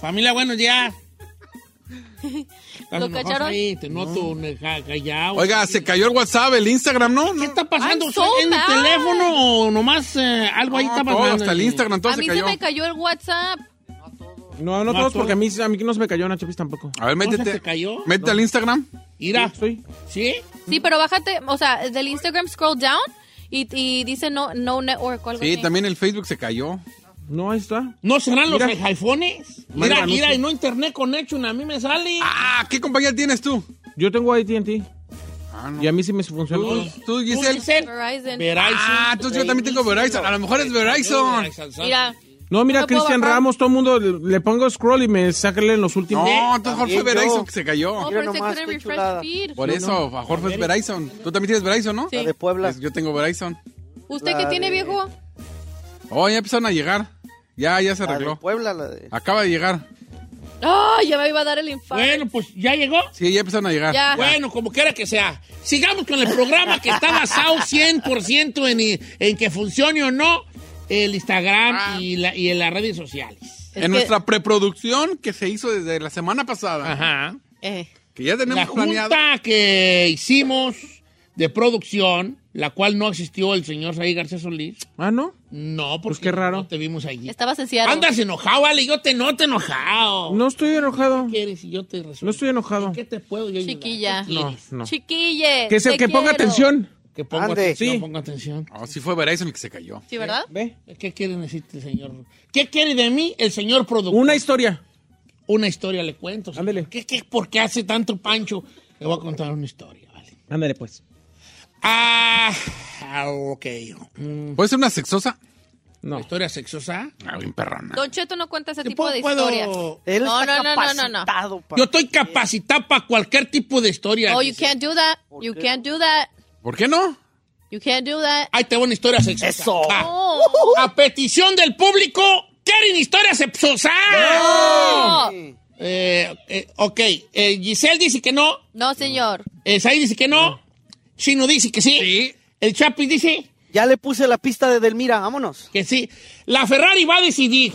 Familia, buenos días. ¿Lo cacharon? ahí, te noto callado. Oiga, se cayó el WhatsApp, el Instagram, ¿no? ¿Qué no. está pasando? So ¿En el teléfono o nomás eh, algo ahí No, está todo, pasando? hasta el Instagram, todo a se mí cayó. se me cayó el WhatsApp. No, no No, todos, todo. porque a mí, a mí no se me cayó Nacho Piz tampoco. A ver, ¿No se métete. te cayó? Métete al Instagram. Mira, Sí. ¿sí? Sí, pero bájate, o sea, del Instagram scroll down y, y dice no, no network o algo Sí, así. también el Facebook se cayó. No, ahí está. ¿No serán los Mira. iPhones? Manda Mira, mira, y no Internet Connection, a mí me sale. Ah, ¿qué compañía tienes tú? Yo tengo AT&T. Ah, no. Y a mí sí me funciona. ¿Tú, tú, ¿Tú, Giselle? Giselle? Verizon. Verizon. Ah, entonces yo también tengo Verizon. A lo mejor es Verizon. Mira, No, mira, ¿No Cristian? Ramos, todo el mundo le, le pongo scroll y me saca en los últimos. No, entonces yo. Verizon que se no, cayó. pero se nomás. Por eso, mejor fue Verizon. Tú también tienes Verizon, ¿no? Sí. La de Puebla. Pues yo tengo Verizon. ¿Usted qué tiene, viejo? Oh, ya empezaron a llegar. Ya, ya se La de arregló. Puebla, la de... Acaba de llegar. ¡Ah! ya me iba a dar el infarto. Bueno, pues ya llegó. Sí, ya empezaron a llegar. Ya. Bueno, como quiera que sea. Sigamos con el programa que está basado 100% en, en que funcione o no el Instagram Ah. y, la, y en las redes sociales. Es en que- nuestra preproducción que se hizo desde la semana pasada, Ajá. Eh, que ya tenemos La planeado. junta que hicimos de producción, la cual no asistió el señor Saí García Solís. Ah, ¿no? No, porque Pues qué raro. no te vimos allí. estabas en Seattle. Andas enojado, Ale, yo te noto enojado. No estoy enojado. ¿Qué quieres y yo te resuelvo? No estoy enojado. ¿Qué te puedo yo ayudar? Chiquilla. ¿Qué quieres? No. Chiquille. Que, se, te que ponga quiero. atención. Que ponga Ande. atención, Sí. ponga atención. Oh, sí fue Verizon el que se cayó. Sí, ¿verdad? Ve. ¿Qué quiere decir el señor? ¿Qué quiere de mí el señor productor? Una historia. Una historia le cuento. señor. Ándele. ¿Qué, qué, ¿Por qué hace tanto pancho? Le voy a contar una historia, ¿vale? Ándale, pues. Ah, ah, ok. Mm, ¿Puede ser una sexosa? No. ¿Historia sexosa? Ah, bien perrona. Don Cheto no cuenta ese ¿Te tipo puedo- de puedo- historias. Él No, está no, no, no, no, no. Yo estoy capacitado para cualquier tipo de historia. Oh, you can't do that. You can't do that. ¿Por qué no? You can't do that. Ahí te va una historia sexosa. Eso. Ah, Oh. A petición del público, ¿quieren historia sexosa? No. Eh, eh, ok, eh, Giselle dice que no, No, señor. eh, Said dice que no, Chino dice que sí, Sí. el Chapis dice Ya le puse la pista de Delmira, vámonos. que sí. La Ferrari va a decidir.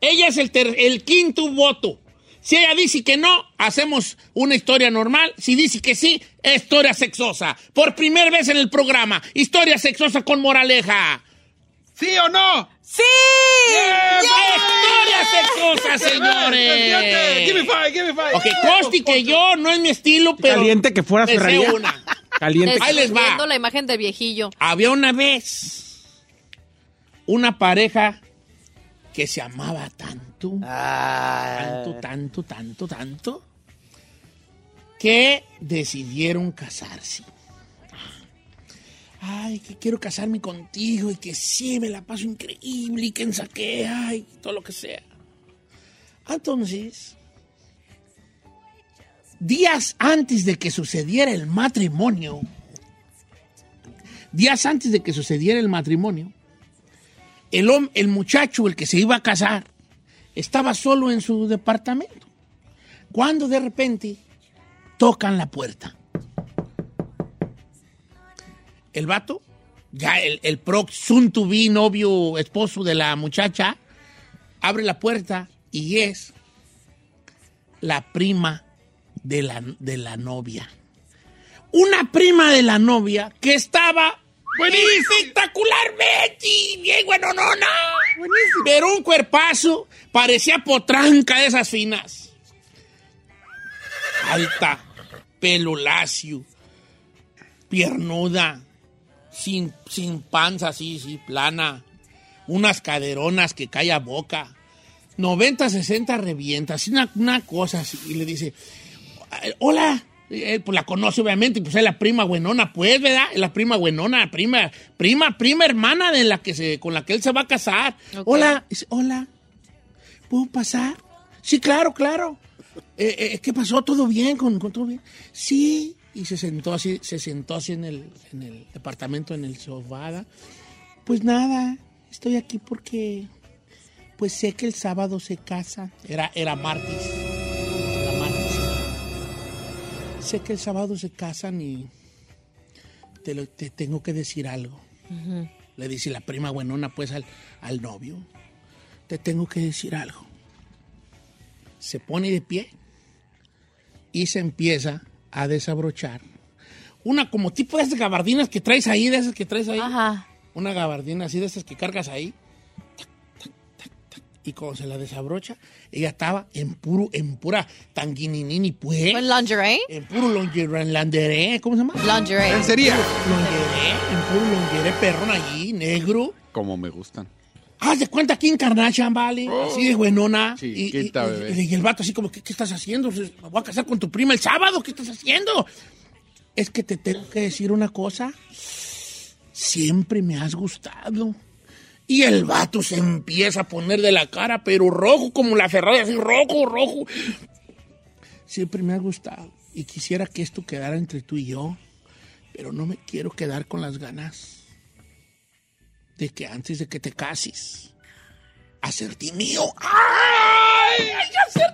Ella es el, ter- el quinto voto. Si ella dice que no, hacemos una historia normal. Si dice que sí, es historia sexosa. Por primera vez en el programa, historia sexosa con moraleja. ¿Sí o no? ¡Sí! ¡Historia sexosa, señores! Give me five, give me five. Ok, conste que yo no es mi estilo, pero... Caliente que fuera Ferrari. una. Caliente. Ahí les va. Viendo la imagen del viejillo. Había una vez una pareja que se amaba tanto, Ah, tanto, tanto, tanto, tanto, que decidieron casarse. Ay, que quiero casarme contigo y que sí, me la paso increíble y que en saque, ay, todo lo que sea. Entonces, días antes de que sucediera el matrimonio, días antes de que sucediera el matrimonio, el, el muchacho, el que se iba a casar, estaba solo en su departamento. Cuando de repente tocan la puerta. El vato, ya el, el novio, esposo de la muchacha, abre la puerta y es la prima de la, de la novia. Una prima de la novia que estaba espectacularmente bien buenonona. Pero un cuerpazo parecía potranca de esas finas. Alta, pelo lacio, piernuda, sin, sin panza así, sí, plana. Unas caderonas que cae a boca. 90, 60 revienta, así una, una cosa así. Y le dice, hola. Él pues la conoce obviamente, pues es la prima buenona, pues, ¿verdad? Es la prima buenona, prima, prima, prima hermana de la que se, con la que él se va a casar. Hola, dice, hola, ¿puedo pasar? Sí, claro, claro. Eh, eh, ¿Qué pasó? ¿Todo bien? ¿Con, con todo bien? Sí. Y se sentó así, se sentó así en el, en el departamento, en el sofá. Pues nada, estoy aquí porque pues sé que el sábado se casa. Era, era martes. Sé que el sábado se casan y te, lo- te tengo que decir algo. Le dice la prima buenona pues al, al novio. Te tengo que decir algo. Se pone de pie y se empieza a desabrochar. Una como tipo de esas gabardinas que traes ahí, de esas que traes ahí. Ajá. Una gabardina así de esas que cargas ahí. Y cuando se la desabrocha, ella estaba en puro, en pura tanguininini, pues. ¿Con lingerie? En puro lingerie, lingerie, ¿cómo se llama? Lingerie. Sería. Lingerie, en puro lingerie perrón allí, negro. Como me gustan. Haz de cuenta aquí en Kardashian, ¿vale? Así de buenona. Y, y- Chiquita, y- bebé. y el vato así como, ¿qué, qué estás haciendo? Me voy a casar con tu prima el sábado, ¿qué estás haciendo? Es que te tengo que decir una cosa. Siempre me has gustado. Y el vato se empieza a poner de la cara, pero rojo como la Ferrari, así rojo, rojo. Siempre me has gustado. Y quisiera que esto quedara entre tú y yo. Pero no me quiero quedar con las ganas de que antes de que te cases, hacerte mío. ¡Ay! ¡Ay,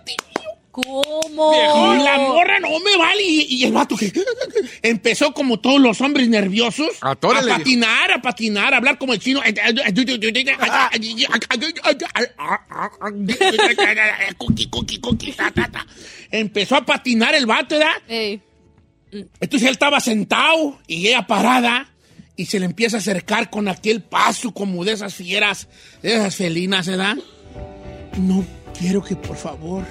mío! ¿Cómo? La morra no me vale. Y, y el vato que empezó como todos los hombres nerviosos a Atórale, patinar, a patinar, a hablar como el chino. Empezó a patinar el vato, ¿verdad? Ey. Entonces él estaba sentado y ella parada y se le empieza a acercar con aquel paso como de esas fieras, de esas felinas, ¿verdad? No quiero que por favor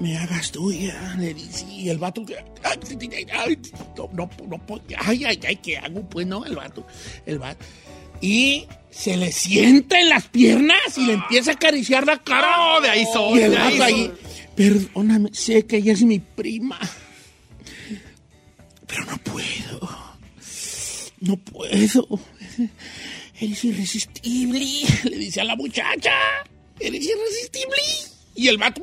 me hagas tuya, le dice. Y el vato, ay, no, no, no, ay, ay, ay, ¿qué hago? Pues no, el vato, el vato. Y se le sienta en las piernas y le empieza a acariciar la cara. De ahí soy, Y el vato ahí, perdóname, sé que ella es mi prima, pero no puedo. No puedo. Eres irresistible, le dice a la muchacha. Eres irresistible. Y el vato,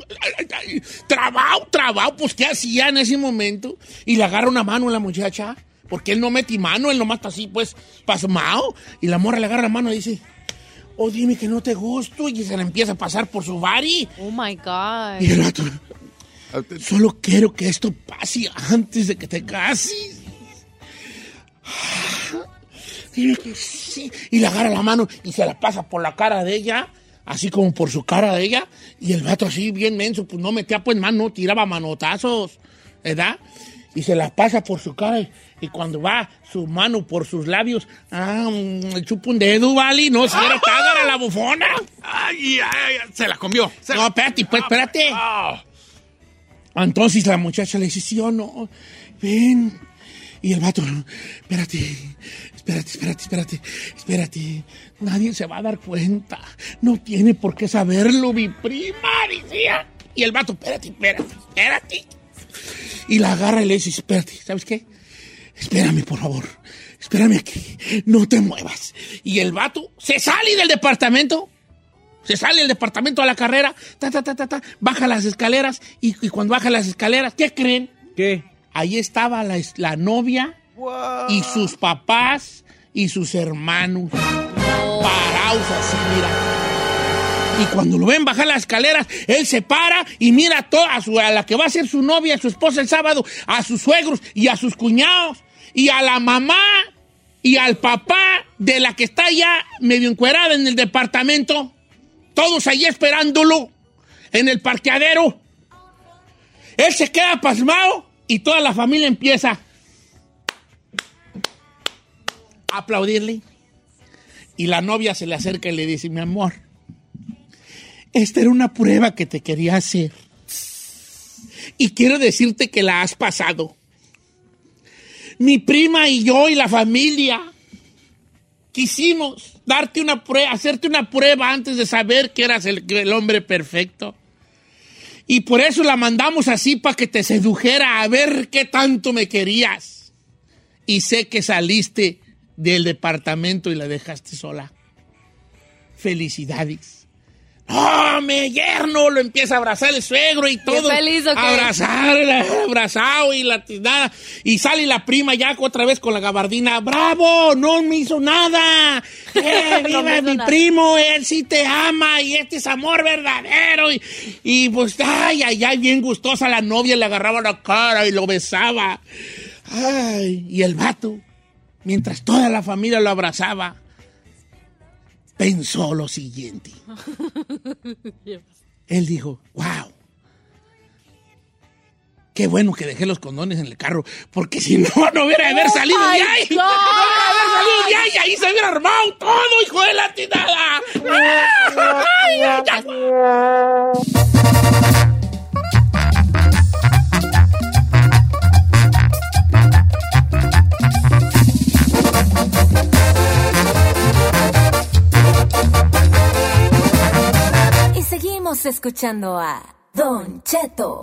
trabao, trabao, pues ¿qué hacía en ese momento? Y le agarra una mano a la muchacha, porque él no mete mano, él nomás está así, pues, pasmao. Y la morra le agarra la mano y dice, oh, dime que no te gusto. Y se le empieza a pasar por su bari. Oh my God. Y el vato, solo quiero que esto pase antes de que te cases. Dime que sí. Y le agarra la mano y se la pasa por la cara de ella, así como por su cara de ella. Y el vato así, bien menso, pues no metía pues mano, tiraba manotazos, ¿verdad? Y se la pasa por su cara y, y cuando va su mano por sus labios, ah, mm, chupa un dedo, ¿vale? No, si era la bufona. Ay, ay, se la comió. Se No, espérate, pues, espérate. Ah. Entonces la muchacha le dice, sí o no, ven. Y el vato, espérate, espérate, espérate, espérate, espérate. Nadie se va a dar cuenta. No tiene por qué saberlo, mi prima, decía. Y el vato, espérate, espérate, espérate. Y la agarra y le dice, espérate, ¿sabes qué? Espérame, por favor. Espérame aquí. No te muevas. Y el vato se sale del departamento se sale del departamento a la carrera, ta, ta, ta, ta, ta, baja las escaleras y, y cuando baja las escaleras, ¿qué creen? ¿Qué? Ahí estaba la, la novia y sus papás y sus hermanos parados así, mira. Y cuando lo ven bajar las escaleras, él se para y mira a, toda a, a la que va a ser su novia, a su esposa el sábado, a sus suegros y a sus cuñados y a la mamá y al papá de la que está ya medio encuerada en el departamento. todos ahí esperándolo en el parqueadero. Él se queda pasmado y toda la familia empieza aplaudirle. Y la novia se le acerca y le dice, mi amor, esta era una prueba que te quería hacer. Y quiero decirte que la has pasado. Mi prima y yo y la familia quisimos darte una prueba, hacerte una prueba antes de saber que eras el, el hombre perfecto. Y por eso la mandamos así para que te sedujera a ver qué tanto me querías. Y sé que saliste del departamento y la dejaste sola. Felicidades. ¡No, me yerno! Lo empieza a abrazar el suegro y todo. feliz, ¿o qué? Abrazar, abrazado y la nada. Y sale la prima ya otra vez con la gabardina. ¡Bravo! ¡No me hizo nada! ¡Eh, viva mi nada. primo! Él sí te ama y este es amor verdadero. Y, y pues, ay, ay, ay, bien gustosa la novia. Le agarraba la cara y lo besaba. Ay, y el vato, mientras toda la familia lo abrazaba, pensó lo siguiente. Él dijo, wow. Qué bueno que dejé los condones en el carro, porque si no, no hubiera de haber salido de ahí. God. No hubiera de haber salido de ahí, y ahí se hubiera armado todo, hijo de la tinada. Y seguimos escuchando a Don Cheto.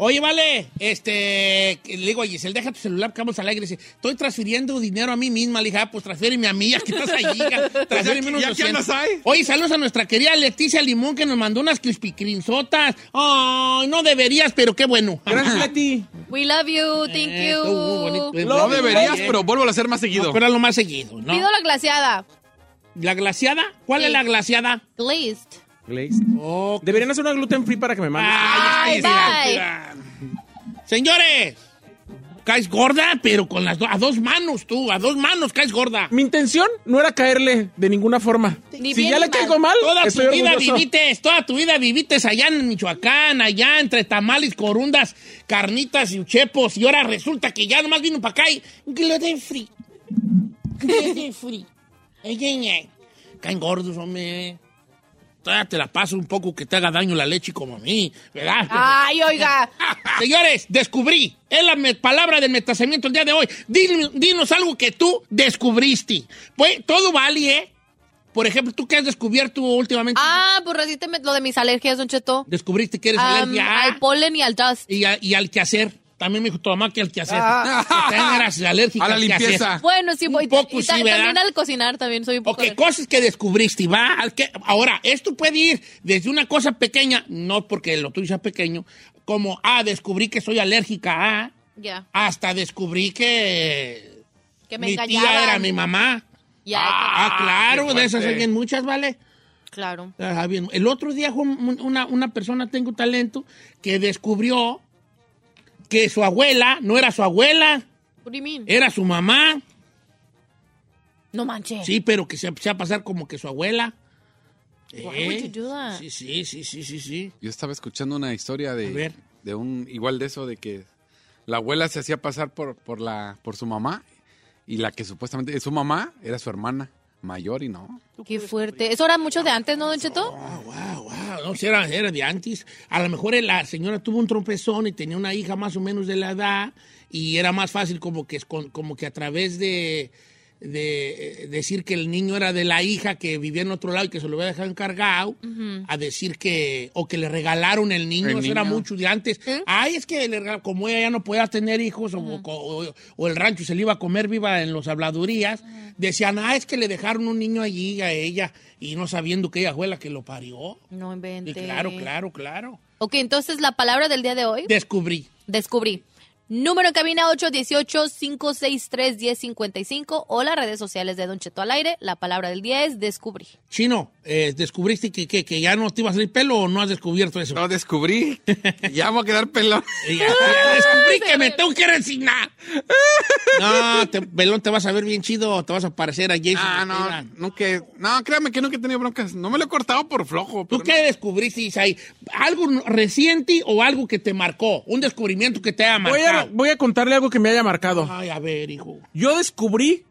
Oye, vale, este, le digo a Giselle, deja tu celular, que vamos al aire. Dice, estoy transfiriendo dinero a mí misma. Le dije, ah, pues transfiéreme a mí, ya que estás allí. Transfiéreme unos ¿Ya que 200. andas ahí? Oye, saludos a nuestra querida Leticia Limón, que nos mandó unas crispy crinzotas. Ay, no deberías, pero qué bueno. Gracias, Leti. We love you, thank Eh, you. bonito. No deberías, pero vuelvo a hacer más seguido. No, pero lo más seguido, ¿no? Pido la glaseada. ¿La glaciada? ¿Cuál Sí. es la glaciada? Glazed. Oh, Deberían hacer una gluten free para que me manden. Ay, Ay, ay, Señores, caes gorda, pero con las do- a dos manos tú, a dos manos caes gorda. Mi intención no era caerle de ninguna forma. Ni si bien ya ni le caigo mal, Toda tu vida orgulloso. vivites, toda tu vida vivites allá en Michoacán, allá entre tamales, corundas, carnitas y uchepos, y ahora resulta que ya nomás vino para acá y gluten free. Gluten free. Caen gordos, hombre. Todavía te la paso un poco que te haga daño la leche como a mí, ¿verdad? Ay, oiga. Señores, descubrí. Es la palabra del metacimiento el día de hoy. Din- Dinos algo que tú descubriste. Pues todo vale, ¿eh? Por ejemplo, ¿tú qué has descubierto últimamente? Ah, pues recientemente lo de mis alergias, Don Cheto. Descubriste que eres Um, alérgica al polen y al dust. y, a- y al quehacer. También me dijo tu mamá que al quehacer. Ah. Que también eras alérgica A la limpieza. Bueno, sí, Un voy. poco y ta- sí, ¿verdad? también al cocinar también soy un poco. Ok, cosas que descubriste, ¿va? Al que- Ahora, esto puede ir desde una cosa pequeña, no porque lo tuyo sea pequeño, como, ah, descubrí que soy alérgica a, Ya. hasta descubrí que Que me mi engañaban. tía era mi mamá. Ya, Ah, claro, de esas hay bien muchas, ¿vale? claro. Ah, bien. El otro día fue un- una, una persona, tengo talento, que descubrió que su abuela no era su abuela, What do you mean? era su mamá. No manches. Sí, pero que se empezó a pasar como que su abuela. Why would Eh, you do that? Sí, sí, sí, sí, sí, sí. Yo estaba escuchando una historia A de, ver. de un igual de eso de que la abuela se hacía pasar por, por la por su mamá y la que supuestamente es su mamá era su hermana mayor y no. Qué fuerte. Eso era mucho de antes, ¿no, Don Cheto? Wow, wow, wow. No, si era, era de antes. A lo mejor la señora tuvo un tropezón y tenía una hija más o menos de la edad y era más fácil como que, como que a través de, de, eh, decir que el niño era de la hija que vivía en otro lado y que se lo había dejado encargado, a decir que, o que le regalaron el niño, El eso era mucho de antes. Ay, es que le como ella ya no podía tener hijos o, o- o el rancho se le iba a comer viva en los habladurías, decían, ah, es que le dejaron un niño allí a ella y no sabiendo que ella fue la que lo parió. No Y invente. claro, claro, claro. Ok, entonces la palabra del día de hoy, Descubrí. descubrí. Número en cabina 818-563-1055 o las redes sociales de Don Cheto al aire. La palabra del día es descubrí. Chino, eh, ¿descubriste que, que, que ya no te iba a salir pelo o no has descubierto eso? No descubrí. ya vamos a quedar pelón. Ya, ya descubrí que me tengo que resignar. No, te, Belón, te vas a ver bien chido, te vas a parecer a Jason. Ah, no, nunca, no, créame que nunca he tenido broncas. No me lo he cortado por flojo. ¿Tú qué descubriste, Isaí? ¿Algo reciente o algo que te marcó? Un descubrimiento que te haya Voy a, voy a contarle algo que me haya marcado. Ay, a ver, hijo. Yo descubrí,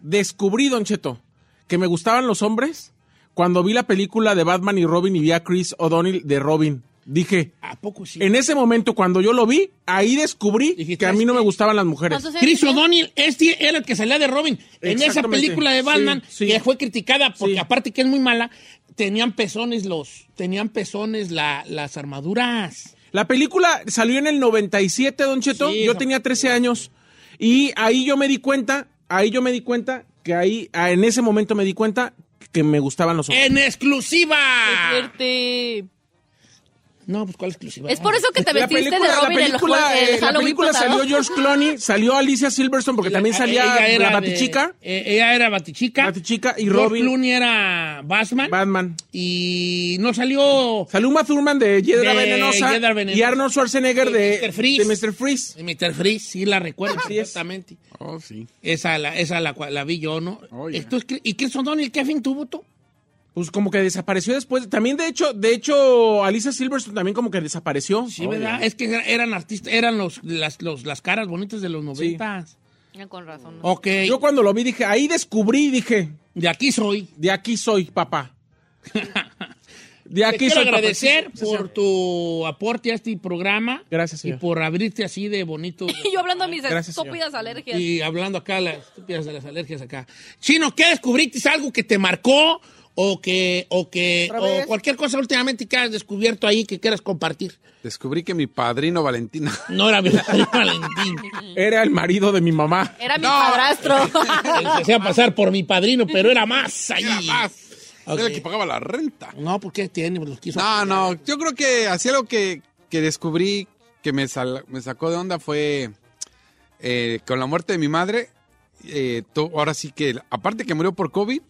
descubrí, Don Cheto, que me gustaban los hombres cuando vi la película de Batman y Robin y vi a Chris O'Donnell de Robin. Dije, ¿A poco sí? en ese momento cuando yo lo vi, ahí descubrí Dijiste, que a mí no me "Este- gustaban las mujeres. ¿Cuántos años Chris? O'Donnell, este era el que salía de Robin. En esa película de Batman, Sí, sí. que fue criticada porque Sí. aparte que es muy mala, tenían pezones los, tenían pezones la- las armaduras. La película salió en el 97, Don Cheto. Sí, yo tenía 13 años. Y ahí yo me di cuenta, ahí yo me di cuenta que ahí, ah, en ese momento me di cuenta que me gustaban los hombres. ¡En exclusiva! Qué fuerte. No, pues ¿cuál exclusiva? Es por eso que te La vestiste película, de la Robin en el película, el eh, la película pasado. salió George Clooney, salió Alicia Silverstone porque también salía Ella era la de- Batichica, eh, ella era Batichica. Batichica y George Robin, Clooney era Batman. Batman. y no salió Salió Uma Thurman de Hiedra De Venenosa, y Arnold Schwarzenegger De de Mr. Freeze. de Mr. Freeze. Mr. Freeze, sí la recuerdo perfectamente. Oh, sí. Esa, la, esa la, la vi yo, ¿no? Oh, ya. Entonces, ¿Y Chris O'Donnell qué fin tuvo tú? Pues como que desapareció después. También, de hecho, de hecho, Alicia Silverstone también como que desapareció. Sí, ¿verdad? Es que eran artistas, eran los, las, los- las caras bonitas de los noventas. Ya, Con razón. Ok, Yo cuando lo vi dije, ahí descubrí, dije, de aquí soy. de aquí soy, papá. De Te aquí quiero soy, papá. agradecer Sí, sí, por sí. tu aporte a este programa. Gracias, Y señor. por abrirte así de bonito. Y yo hablando de mis Gracias, estúpidas alergias. Y hablando acá las estúpidas de las alergias acá. Chino, ¿qué descubriste? ¿Es algo que te marcó o que, o que, ¿Otra o cualquier cosa últimamente que hayas descubierto ahí que quieras compartir? Descubrí que mi padrino Valentina. No era mi padrino Valentín. Era el marido de mi mamá. Era mi padrastro. Empecé a pasar por mi padrino, pero era más ahí. Era más. Era el que pagaba la renta. No, porque tiene, pues, los quiso. No, no, yo creo que así algo que, que descubrí que me, sal- me sacó de onda fue eh, con la muerte de mi madre. eh, to- ahora sí que, aparte que murió por COVID,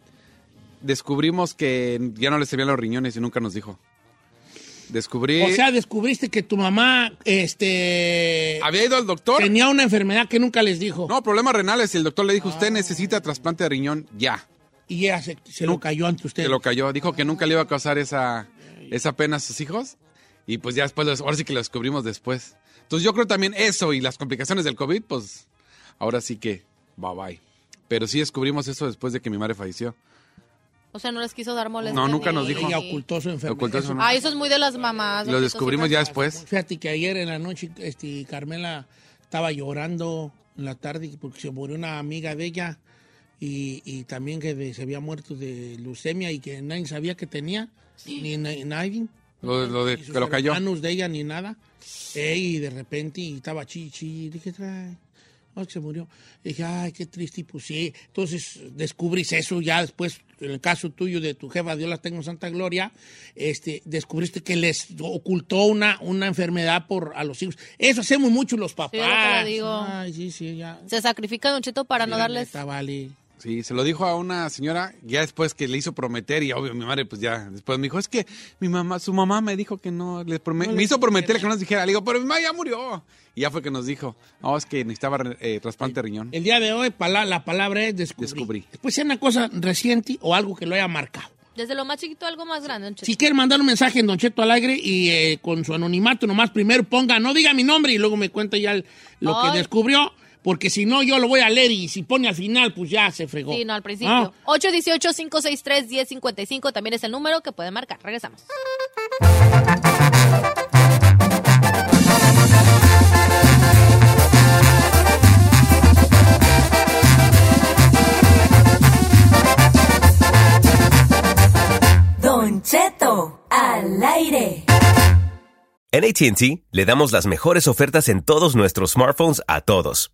descubrimos que ya no le servían los riñones y nunca nos dijo. Descubrí. O sea, descubriste que tu mamá, este, había ido al doctor. tenía una enfermedad que nunca les dijo. No, problemas renales. Y el doctor le dijo: Ah. Usted necesita trasplante de riñón ya. Y ella se, se lo cayó ante usted. Se lo cayó. Dijo que nunca le iba a causar esa, esa pena a sus hijos. Y pues ya después, los- ahora sí que lo descubrimos después. Entonces yo creo también eso y las complicaciones del COVID, pues ahora sí que bye bye. Pero sí descubrimos eso después de que mi madre falleció. O sea, no les quiso dar molestia. No, nunca nos dijo. Ella ocultó su enfermedad. Ocultó su Eso- enfermedad. Ah, eso es muy de las mamás. Lo descubrimos ya después. Fíjate que ayer en la noche, este, Carmela estaba llorando en la tarde porque se murió una amiga de ella y, y también que de- se había muerto de leucemia y que nadie sabía que tenía, ni na- nadie. Lo, lo de que lo cayó. de ella ni nada. Eh, y de repente y estaba chichi. Dije, trae. Oh, que se murió. dije, ay, qué triste. Y pues sí. Entonces descubrís eso ya después, en el caso tuyo de tu jefa, Dios la tengo en Santa Gloria, este, descubriste que les ocultó una, una enfermedad por a los hijos. Eso hacemos mucho los papás. Sí, lo digo. Ay, sí, sí, ya. Se sacrifica Don Cheto para no darles. neta, vale. Sí, se lo dijo a una señora ya después que le hizo prometer y obvio mi madre pues ya después me dijo, es que mi mamá, su mamá me dijo que no, le prome- me hizo prometer que no nos dijera. Le digo, pero mi mamá ya murió. Y ya fue que nos dijo, no, es que necesitaba eh, trasplante de riñón. El día de hoy pala- la palabra es descubrir. Descubrí. Después sea una cosa reciente o algo que lo haya marcado. Desde lo más chiquito a algo más grande, Don Cheto. Si quiere mandar un mensaje en Don Cheto al aire y eh, con su anonimato nomás primero ponga, no diga mi nombre y luego me cuenta ya el- lo Ay. que descubrió, porque si no yo lo voy a leer y si pone al final pues ya se fregó. Sí, no, al principio. Ah, 818-563-1055 también es el número que puede marcar. Regresamos. Don Cheto, al aire. En ATT le damos las mejores ofertas en todos nuestros smartphones a todos.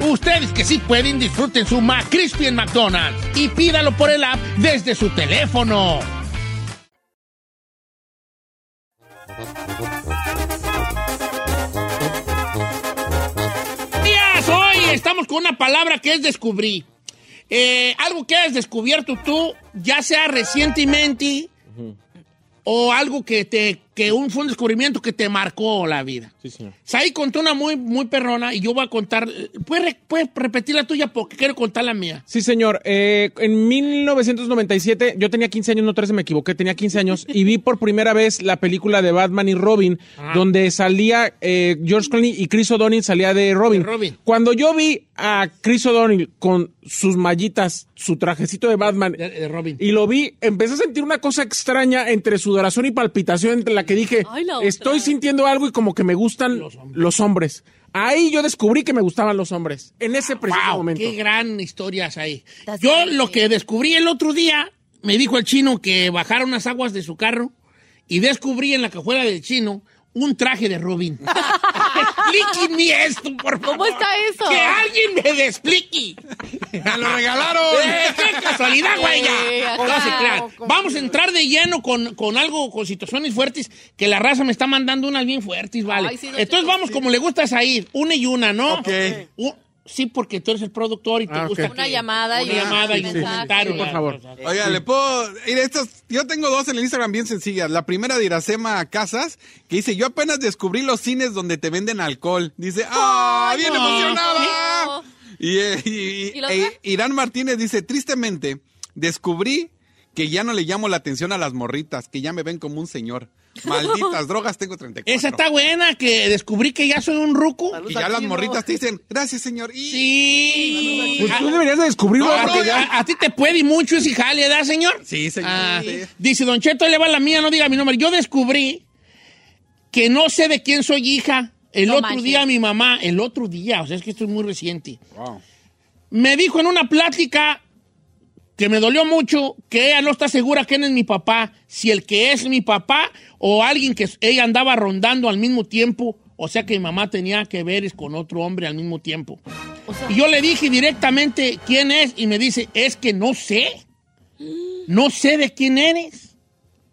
Ustedes que sí pueden, disfruten su McCrispy en McDonald's y pídalo por el app desde su teléfono. Días, hoy estamos con una palabra que es descubrí. Eh, algo que has descubierto tú, ya sea recientemente o algo que te que un, fue un descubrimiento que te marcó la vida. Sí, señor. Saí contó una muy, muy perrona y yo voy a contar. ¿Puedes, puedes repetir la tuya? Porque quiero contar la mía. Sí, señor. Eh, en 1997, yo tenía 15 años, no 13, me equivoqué, tenía 15 años, y vi por primera vez la película de Batman y Robin, donde salía eh, George Clooney y Chris O'Donnell salía de Robin. De Robin. Cuando yo vi a Chris O'Donnell con sus mallitas, su trajecito de Batman, De, de Robin. y lo vi, empecé a sentir una cosa extraña entre sudoración y palpitación, entre la que dije, Ay, la otra. estoy sintiendo algo y como que me gustan los hombres. Ahí yo descubrí que me gustaban los hombres, en ese preciso Wow, momento. qué gran historias ahí. Yo crazy. lo que descubrí el otro día, me dijo el chino que bajara unas aguas de su carro y descubrí en la cajuela del chino un traje de Robin. Explíquenme esto, por favor. ¿Cómo está eso? Que alguien me explique. ¡Me lo regalaron! Eh, ¡Qué casualidad, güey! Vamos a entrar de lleno con, con algo, con situaciones fuertes, que la raza me está mandando unas bien fuertes, ¿vale? Ay, sí, don Entonces vamos como le gusta a una y una, ¿no? Ok. U- sí, porque tú eres el productor y te Ah, gusta Una llamada y una un llamada y un mensaje. comentario. Sí, por favor. Oiga, le puedo. Mira, estos, yo tengo dos en el Instagram bien sencillas. La primera de Iracema Casas, que dice: Yo apenas descubrí los cines donde te venden alcohol. Dice: ¡Ah! ¡Bien no. Emocionada! Y, eh, y- y- ¿Y la e- otra? Irán Martínez dice: Tristemente, descubrí que ya no le llamo la atención a las morritas, que ya me ven como un señor. Malditas drogas, tengo 34. Esa está buena, que descubrí que ya soy un ruco. Y ya las morritas te dicen: Gracias, señor. Y Sí. Pues tú deberías de descubrirlo No, porque no, ya... a, a ti te puede mucho ese jale, ¿verdad, señor? Sí, señor. Ah, Sí. Dice Don Cheto, ahí le va la mía, no diga mi nombre. Yo descubrí que no sé de quién soy hija. El No otro manches. día mi mamá, el otro día, o sea, es que esto es muy reciente, Wow. me dijo en una plática que me dolió mucho que ella no está segura quién es mi papá, si el que es mi papá o alguien que ella andaba rondando al mismo tiempo, o sea que mi mamá tenía que ver con otro hombre al mismo tiempo. O sea, Y yo le dije directamente quién es y me dice, es que no sé. No sé de quién eres.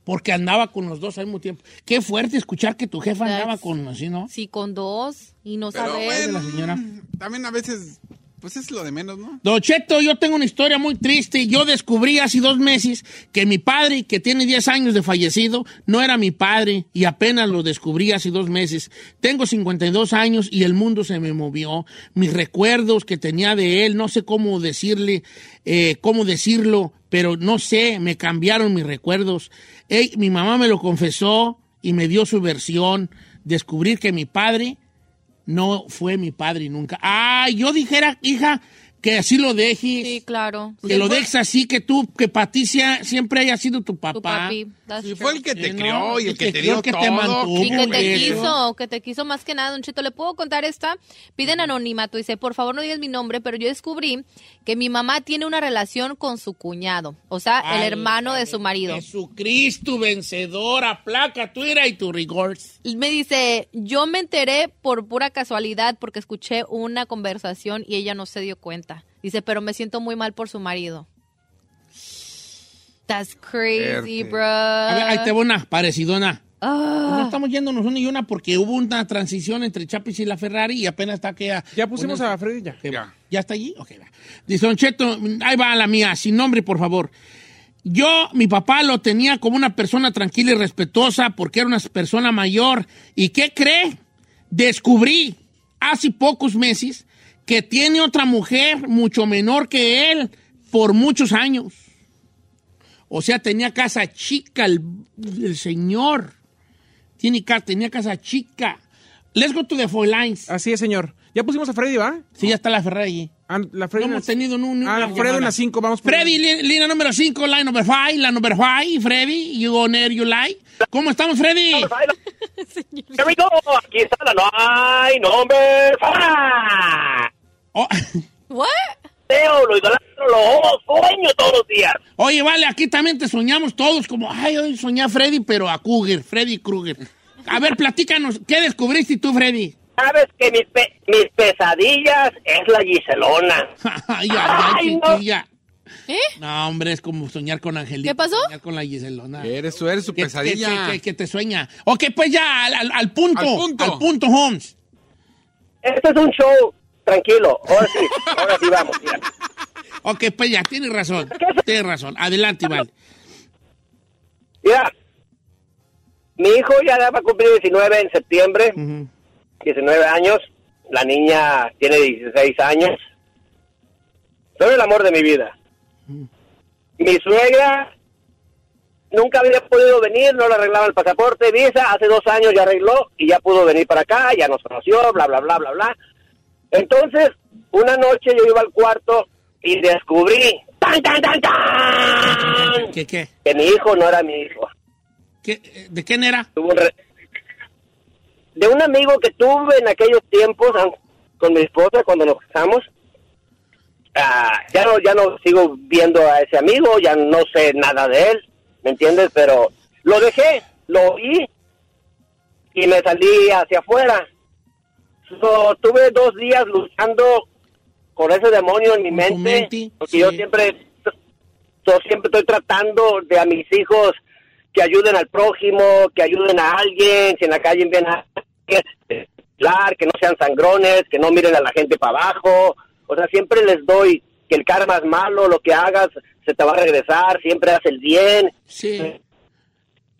Porque andaba con los dos al mismo tiempo. Qué fuerte escuchar que tu jefa andaba con así, ¿no? sí, con dos y no Pero saber. bueno, la señora. también a veces, pues es lo de menos, ¿no? Don Cheto, yo tengo una historia muy triste. Yo descubrí hace dos meses que mi padre, que tiene 10 años de fallecido, no era mi padre y apenas lo descubrí hace dos meses. Tengo 52 años y el mundo se me movió. Mis recuerdos que tenía de él, no sé cómo decirle, eh, cómo decirlo, pero no sé, me cambiaron mis recuerdos. Mi mamá me lo confesó y me dio su versión. Descubrir que mi padre no fue mi padre nunca. Ah, yo dijera, hija, que así lo dejes. Sí, claro. Que lo dejes así, que tú, que Patricia siempre haya sido tu papá. Tu papi. true. fue el que te crió no, y el el que, que te dio el que todo. te mantuvo. Y que te Eso. quiso, que te quiso más que nada, Don Cheto. ¿Le puedo contar esta? Piden anonimato. Dice, por favor no digas mi nombre, pero yo descubrí que mi mamá tiene una relación con su cuñado. O sea, el hermano de su marido. Jesucristo vencedor, aplaca tu ira y tu rigor. Me dice, yo me enteré por pura casualidad porque escuché una conversación y ella no se dio cuenta. Dice, pero me siento muy mal por su marido. That's crazy, bro. A ver, ahí te va una parecidona. Ah. No estamos yéndonos una y una porque hubo una transición entre Chapis y la Ferrari y apenas está que Ya pusimos a Freddy ya. Ya. va. ¿Ya está allí? Ok, va. Dice, Don Cheto, ahí va la mía, sin nombre, por favor. Yo, mi papá lo tenía como una persona tranquila y respetuosa porque era una persona mayor. ¿Y qué cree? descubrí hace pocos meses que tiene otra mujer mucho menor que él por muchos años. O sea, tenía casa chica el, el señor. Tiene tenía casa chica. Let's go to the four lines. Así es, señor. Ya pusimos a Freddy, ¿va? Sí, ya está la Ferrari allí. Ah, la No Freddy hemos tenido ni un- Ah, una Freddy en la 5, vamos por- Freddy, li- línea número 5, line number 5, la number 5, Freddy, you go there, you like. ¿Cómo estamos, Freddy? Here we go. Aquí está la line number five. Oh, What? Teo, lo idolatro, lo sueño todos los días. Oye, vale, aquí también te soñamos todos como, ay, hoy soñé a Freddy, pero a Cougar, Freddy Krueger. A ver, platícanos, ¿qué descubriste tú, Freddy? Sabes que mis, pe- mis pesadillas es la Giselona. ay, ay, ay, no. ¿Eh? No, hombre, es como soñar con Angelita. ¿Qué pasó? Soñar con la Giselona. Eres, tú eres su Que- pesadilla. Que, que- que te sueña. Ok, pues ya, al, al- al punto. Al Al punto. punto. Holmes. Este es un show tranquilo. Ahora sí, ahora sí vamos. Ok, pues ya, tienes razón. Tienes razón. Adelante, vale. Mira, mi hijo ya va a cumplir 19 en septiembre, Ujú. 19 años. La niña tiene 16 años. Son el amor de mi vida. Mi suegra nunca había podido venir, no le arreglaba el pasaporte, visa, hace dos años ya arregló y ya pudo venir para acá, ya nos conoció, bla, bla, bla, bla, bla. Entonces, una noche yo iba al cuarto y descubrí, ¡tan, tan, tan, tan! ¿Qué, qué? Que mi hijo no era mi hijo. ¿Qué- eh, ¿De quién era? Tuvo un re- de un amigo que tuve en aquellos tiempos con mi esposa cuando nos casamos. Ah, ya no ya no sigo viendo a ese amigo, ya no sé nada de él, ¿me entiendes? Pero lo dejé, lo vi y me salí hacia afuera. So, tuve dos días luchando con ese demonio en mi mente, mente, porque sí. yo siempre yo siempre estoy tratando de a mis hijos que ayuden al prójimo, que ayuden a alguien, si en la calle ven a alguien, que no sean sangrones, que no miren a la gente para abajo. O sea, siempre les doy que el karma es malo, lo que hagas se te va a regresar, siempre haz el bien. Sí.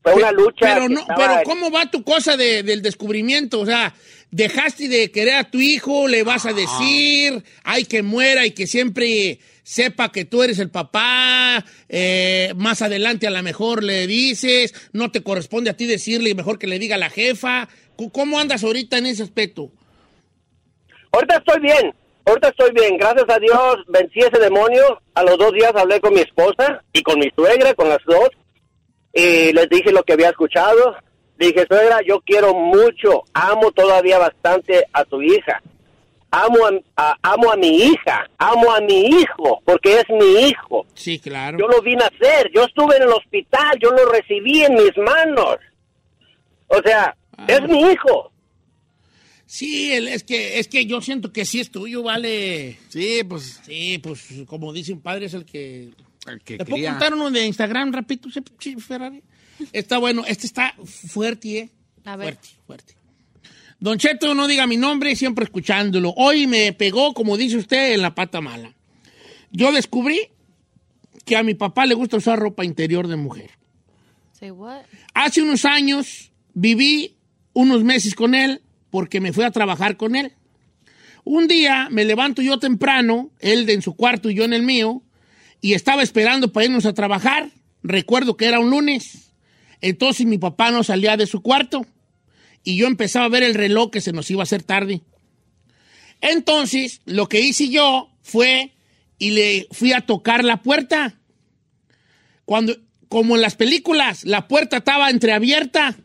Fue una lucha. Pero, no, estaba pero ¿cómo va tu cosa de- del descubrimiento? O sea, dejaste de querer a tu hijo, le vas a decir, ay, que muera y que siempre sepa que tú eres el papá, eh, más adelante a lo mejor le dices, no te corresponde a ti decirle, mejor que le diga a la jefa. ¿Cómo andas ahorita en ese aspecto? Ahorita estoy bien, ahorita estoy bien. Gracias a Dios vencí ese demonio. A los dos días hablé con mi esposa y con mi suegra, con las dos. Y les dije lo que había escuchado. Dije, suegra, yo quiero mucho, amo todavía bastante a tu hija. Amo a, a- amo a mi hija, amo a mi hijo, porque es mi hijo. Sí, claro. Yo lo vi nacer, yo estuve en el hospital, yo lo recibí en mis manos. O sea, es mi hijo. Sí, el- es que, es que yo siento que sí es tuyo, vale. Sí, pues Sí, pues como dice un padre es el que el que ¿Te puedo contar uno de Instagram rapidito, Ferrari? Está bueno, este está fuerte, ¿eh? A ver. Fuerte, fuerte. Don Cheto, no diga mi nombre, siempre escuchándolo. Hoy me pegó, como dice usted, en la pata mala. Yo descubrí que a mi papá le gusta usar ropa interior de mujer. Say what? Hace unos años viví unos meses con él porque me fui a trabajar con él. Un día me levanto yo temprano, él en su cuarto y yo en el mío, y estaba esperando para irnos a trabajar. Recuerdo que era un lunes. Entonces mi papá no salía de su cuarto y yo empezaba a ver el reloj que se nos iba a hacer tarde. Entonces, lo que hice yo fue y le fui a tocar la puerta. Cuando, como en las películas, la puerta estaba entreabierta.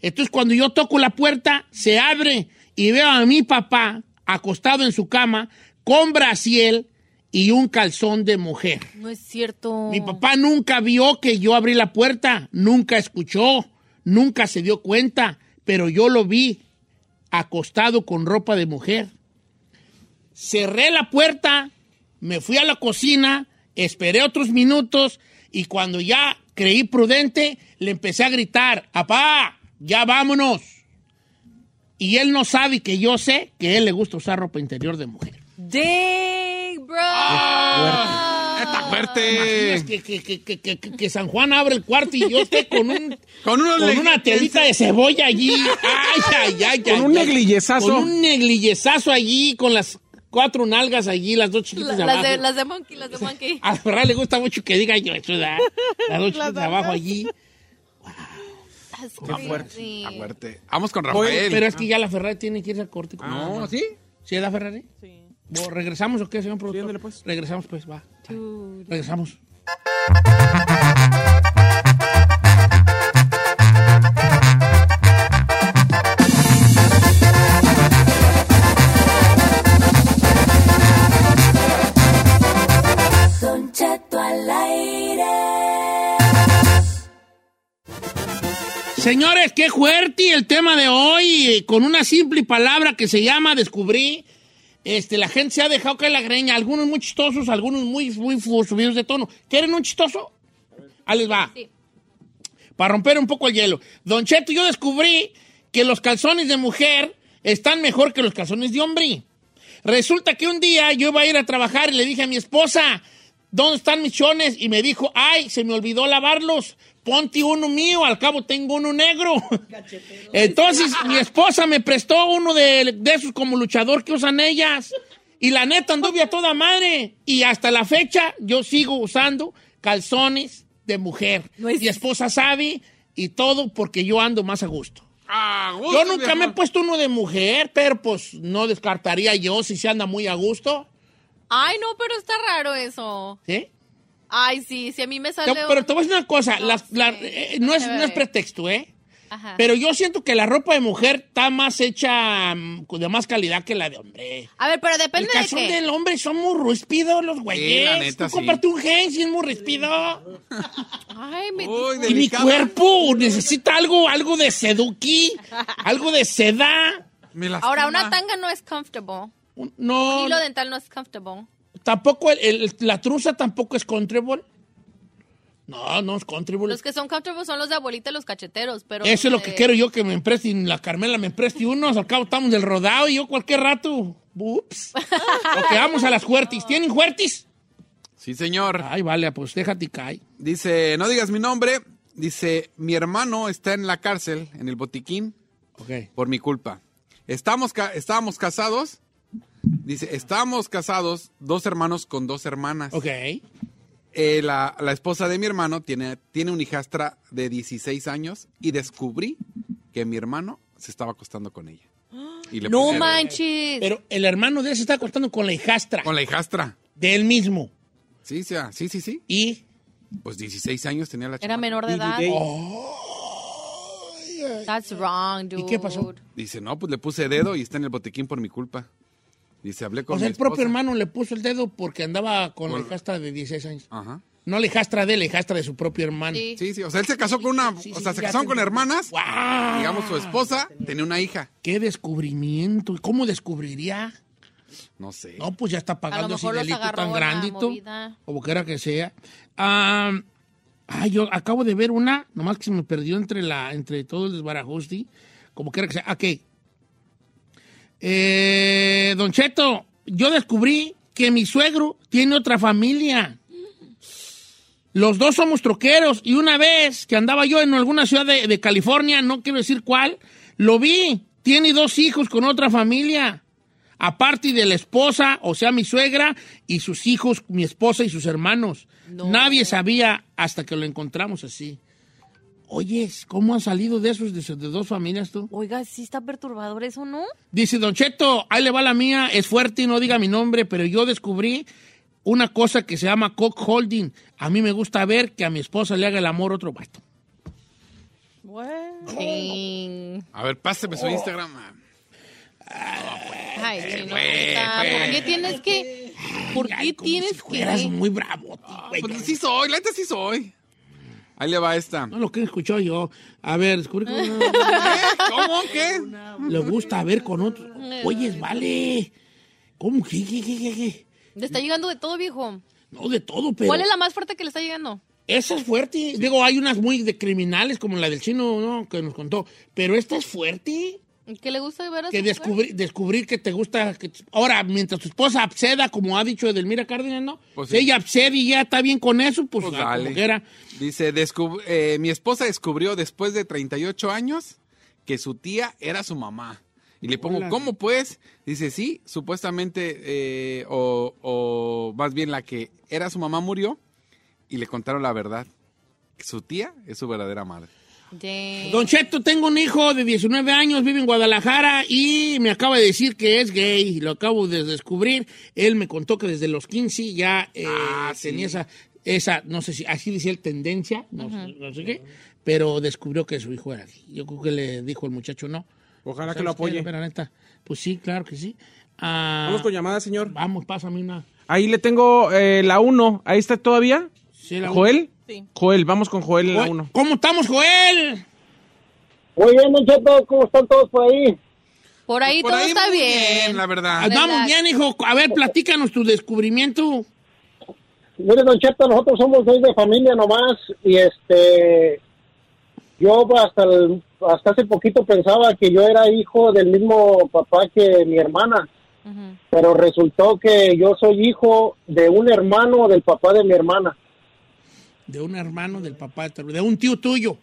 Entonces, cuando yo toco la puerta, se abre y veo a mi papá acostado en su cama con brasiel y un calzón de mujer. No es cierto. Mi papá nunca vio que yo abrí la puerta, nunca escuchó, nunca se dio cuenta, pero yo lo vi acostado con ropa de mujer. Cerré la puerta, me fui a la cocina, esperé otros minutos y cuando ya creí prudente, le empecé a gritar, ¡Apá! ¡Ya vámonos! Y él no sabe que yo sé que a él le gusta usar ropa interior de mujer. Dang, bro. Ah. Está Imaginas fuerte. que, que, que, que, que- que San Juan abre el cuarto y yo esté con un Con, unos con una telita de cebolla allí. Ay, ay, ay, Con ay, un ay. neglillezazo. Con un neglillezazo allí, con las cuatro nalgas allí, las dos chiquitas de las, abajo. de, las de Monkey, las de Monkey. A Ferrari le gusta mucho que diga yo eso, ¿verdad? Las dos chiquitas de abajo allí. That's Está fuerte. Está fuerte. Vamos con Rafael. pero es que ya la Ferrari tiene que irse al corte. No, mamá. ¿sí? ¿Sí es la Ferrari? Sí. ¿O ¿Regresamos o qué, señor productor? ándale, pues. Regresamos, pues, va. Regresamos. Don Cheto al aire. Señores, qué fuerte el tema de hoy. Con una simple palabra que se llama descubrí. Este, la gente se ha dejado caer la greña. Algunos muy chistosos, algunos muy, muy subidos de tono. ¿Quieren un chistoso? Ahí les va. Sí. Para romper un poco el hielo. Don Cheto, yo descubrí que los calzones de mujer están mejor que los calzones de hombre. Resulta que un día yo iba a ir a trabajar y le dije a mi esposa, ¿dónde están mis chones? Y me dijo, ay, se me olvidó lavarlos. Ponte uno mío, al cabo tengo uno negro. Entonces mi esposa me prestó uno de, de esos como luchador que usan ellas. Y la neta anduve a toda madre. Y hasta la fecha yo sigo usando calzones de mujer. No es- Mi esposa sabe y todo porque yo ando más a gusto. Ah, gusto, Yo nunca me he puesto uno de mujer, pero pues no descartaría yo si se anda muy a gusto. Ay, no, pero está raro eso. ¿Sí? Ay, sí, si a mí me sale. Te- pero te voy a decir una cosa, No la- eh, no, es, no pretexto, ¿eh? Ajá. Pero yo siento que la ropa de mujer está más hecha mm, de más calidad que la de hombre. A ver, pero El depende de calzón qué. del hombre son muy ríspidos los güeyes. la neta, Tú sí. cómprate un gen si es muy ríspido. Ay, me Uy, Y mi cuerpo necesita algo, algo de seduki, algo de seda. Ahora, una tanga no es comfortable. Un- Un No, hilo dental no es comfortable. Tampoco, el- el- la truza tampoco es comfortable. No, no es comfortable. Los que son comfortable son los de abuelita y los cacheteros, pero... Eso es lo que quiero yo, que me presten, la Carmela me preste unos, al cabo estamos del rodado y yo cualquier rato, ups. ok, vamos a las huertis. ¿Tienen huertis? Sí, señor. Ay, vale, pues déjate caer. Dice, no digas mi nombre. Dice, mi hermano está en la cárcel, en el botiquín, Ok. por mi culpa. Estamos ca- estábamos casados. Dice, estábamos casados, dos hermanos con dos hermanas. Ok. Eh, la, la esposa de mi hermano tiene, tiene una hijastra de 16 años y descubrí que mi hermano se estaba acostando con ella. Y le No manches. Pero el hermano de él se está acostando con la hijastra Con la hijastra. de él mismo. Sí, sí, ah, sí, sí, sí. Y Pues 16 años tenía la Era chamaca. menor de edad. That's wrong, dude. ¿Y qué pasó? Dice, no, pues le puse dedo y está en el botiquín por mi culpa. Dice, hablé con o sea, mi el propio esposa. hermano le puso el dedo porque andaba con la hijastra de 16 años. Ajá. No la hijastra de él, la hijastra de su propio hermano. Sí. Sí, sí, o sea, él se casó con una, Sí, o sí, sea, sí, se ya casaron con hermanas. ¡Guau! Digamos, su esposa tenía una hija. ¡Qué descubrimiento! ¿Y ¿Cómo descubriría? No sé. No, pues ya está pagando ese mejor los delito agarró tan la grandito, movida. como quiera que sea. Ah, ay, yo acabo de ver una, nomás que se me perdió entre la, entre todo el desbarajuste, como quiera que sea. Ok. Eh, don Cheto, yo descubrí que mi suegro tiene otra familia. Los dos somos troqueros y una vez que andaba yo en alguna ciudad de, de California, no quiero decir cuál, lo vi. Tiene dos hijos con otra familia. Aparte de la esposa, o sea, mi suegra, y sus hijos, mi esposa y sus hermanos. No. Nadie sabía hasta que lo encontramos así. Oye, ¿cómo han salido de esos de, de dos familias tú? Oiga, sí está perturbador eso, ¿no? Dice Don Cheto, ahí le va la mía, es fuerte y no diga mi nombre, pero yo descubrí una cosa que se llama cock holding. A mí me gusta ver que a mi esposa le haga el amor otro vato. Ching. A ver, páseme Oh. su Instagram. Ay, chino, fue, puta, fue. ¿Por qué tienes que...? ¿Por Ay, qué como tienes si que...? muy bravo, güey. Pues sí soy, la neta sí soy. Ahí le va esta. No lo que escuchó yo. A ver, descubrí ¿Eh? ¿Cómo? ¿Qué? le gusta ver con otros. Oye, vale. ¿Cómo? ¿Qué, qué, qué, qué, qué? Le está llegando de todo, viejo. No, de todo, pero... ¿Cuál es la más fuerte que le está llegando? Esa es fuerte. Digo, hay unas muy de criminales como la del chino, ¿no? Que nos contó. Pero esta es fuerte. ¿Qué le gusta de ver a que su descubrir, descubrir que te gusta. que- ahora, mientras tu esposa acceda, como ha dicho Edelmira Cárdenas, ¿no? Pues si sí. ella y ya está bien con eso, pues, Pues ah, como. Dice, descub- eh, mi esposa descubrió después de 38 años que su tía era su mamá. Y le pongo. ¿cómo pues? Dice, sí, supuestamente, eh, o, o más bien la que era su mamá murió y le contaron la verdad. Que su tía es su verdadera madre. Damn. Don Cheto, tengo un hijo de 19 años, vive en Guadalajara y me acaba de decir que es gay. Lo acabo de descubrir. Él me contó que desde los 15 ya eh, Ah, sí. tenía esa, esa, no sé si así decía él, tendencia, no, sé, no sé qué, pero descubrió que su hijo era gay. Yo creo que le dijo el muchacho no. Ojalá que ¿Sabes lo qué? apoye. Pero neta, pues sí, claro que sí. Ah, Vamos con llamada, señor. Vamos, pásame una. Ahí le tengo eh, la 1. ¿Ahí está todavía? Sí, la- ¿Joel? Sí. Joel, vamos con Joel en la Joel, 1. ¿Cómo estamos, Joel? Muy bien, Don Cheto, ¿cómo están todos por ahí? Por ahí Por todo ahí está muy bien. la verdad. Andamos Relax. bien, hijo. A ver, platícanos tu descubrimiento. Mire, Don Cheto, nosotros somos dos de familia nomás y este, yo hasta el- hasta hace poquito pensaba que yo era hijo del mismo papá que mi hermana, pero resultó que yo soy hijo de un hermano del papá de mi hermana. De un hermano del papá, de un tío tuyo.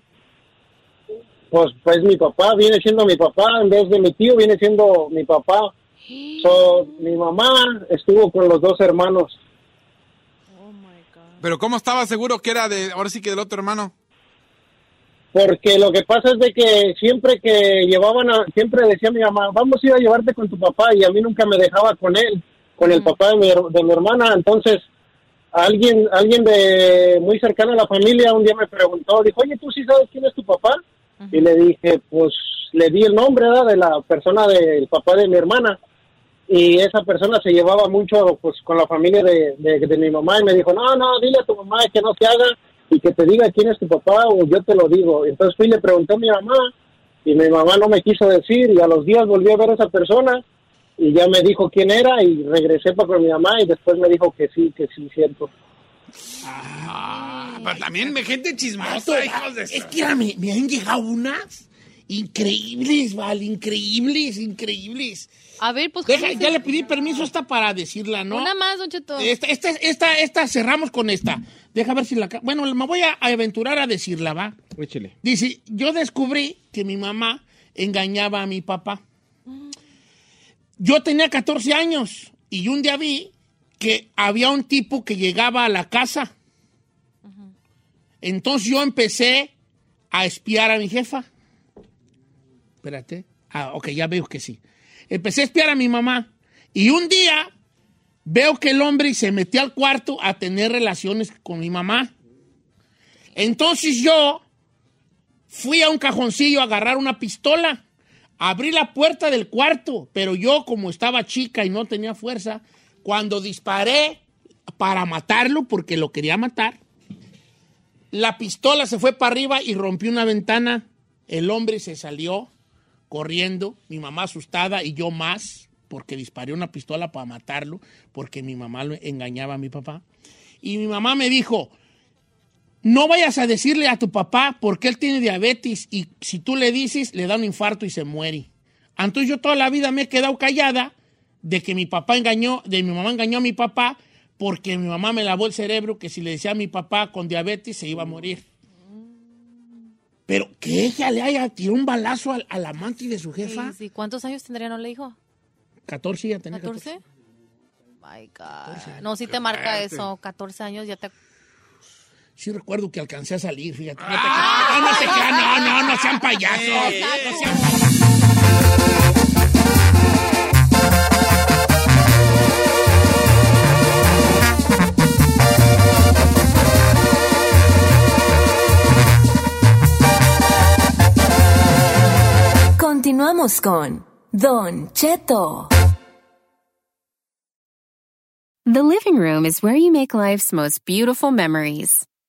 Pues, pues mi papá viene siendo mi papá, en vez de mi tío viene siendo mi papá. So, mi mamá estuvo con los dos hermanos. Pero ¿cómo estaba seguro que era de, ahora sí que del otro hermano? Porque lo que pasa es de que siempre que llevaban a, siempre decía mi mamá, vamos a ir a llevarte con tu papá y a mí nunca me dejaba con él, con el papá de mi, de mi hermana. Entonces, alguien, alguien de muy cercano a la familia un día me preguntó, dijo, oye, ¿tú sí sabes quién es tu papá? Y le dije, pues le di el nombre ¿verdad? de la persona del papá de mi hermana. Y esa persona se llevaba mucho pues con la familia de, de, de mi mamá y me dijo, no, no, dile a tu mamá que no se haga y que te diga quién es tu papá o yo te lo digo. Entonces fui y le pregunté a mi mamá y mi mamá no me quiso decir y a los días volví a ver a esa persona y ya me dijo quién era y regresé para con mi mamá y después me dijo que sí, que sí, cierto. Ah, pero también me gente chismosa, hijos de... Es que mira, me, me han llegado unas increíbles, vale, increíbles, increíbles. A ver, pues. Deja, ¿cómo ya le pedí permiso esta para decirla, ¿no? Una más, Don Cheto. Esta, esta, esta, esta, cerramos con esta. Deja ver si la... ca- Bueno, me voy a aventurar a decirla, ¿va? Échele. Dice, yo descubrí que mi mamá engañaba a mi papá. Yo tenía 14 años y un día vi que había un tipo que llegaba a la casa. Entonces yo empecé a espiar a mi jefa. Espérate. Ah, ok, ya veo que sí. Empecé a espiar a mi mamá. Y un día veo que el hombre se metió al cuarto a tener relaciones con mi mamá. Entonces yo fui a un cajoncillo a agarrar una pistola. Abrí la puerta del cuarto, pero yo como estaba chica y no tenía fuerza, cuando disparé para matarlo, porque lo quería matar, la pistola se fue para arriba y rompió una ventana. El hombre se salió corriendo, mi mamá asustada y yo más, porque disparé una pistola para matarlo, porque mi mamá lo engañaba a mi papá. Y mi mamá me dijo, no vayas a decirle a tu papá porque él tiene diabetes y si tú le dices, le da un infarto y se muere. Entonces yo toda la vida me he quedado callada de que mi papá engañó, de mi mamá engañó a mi papá porque mi mamá me lavó el cerebro que si le decía a mi papá con diabetes se iba a morir. Pero que ella le haya tirado un balazo al, al amante de su jefa. Sí, sí. ¿Cuántos años tendría, no le dijo? 14 ya tenía 14. ¿14? My God. No, sí te marca eso. 14 años ya te. Sí recuerdo que alcancé a salir, fíjate. No, te no, no se no, no, no sean payasos. No sean payasos. Continuamos con Don Cheto. The living room is where you make life's most beautiful memories.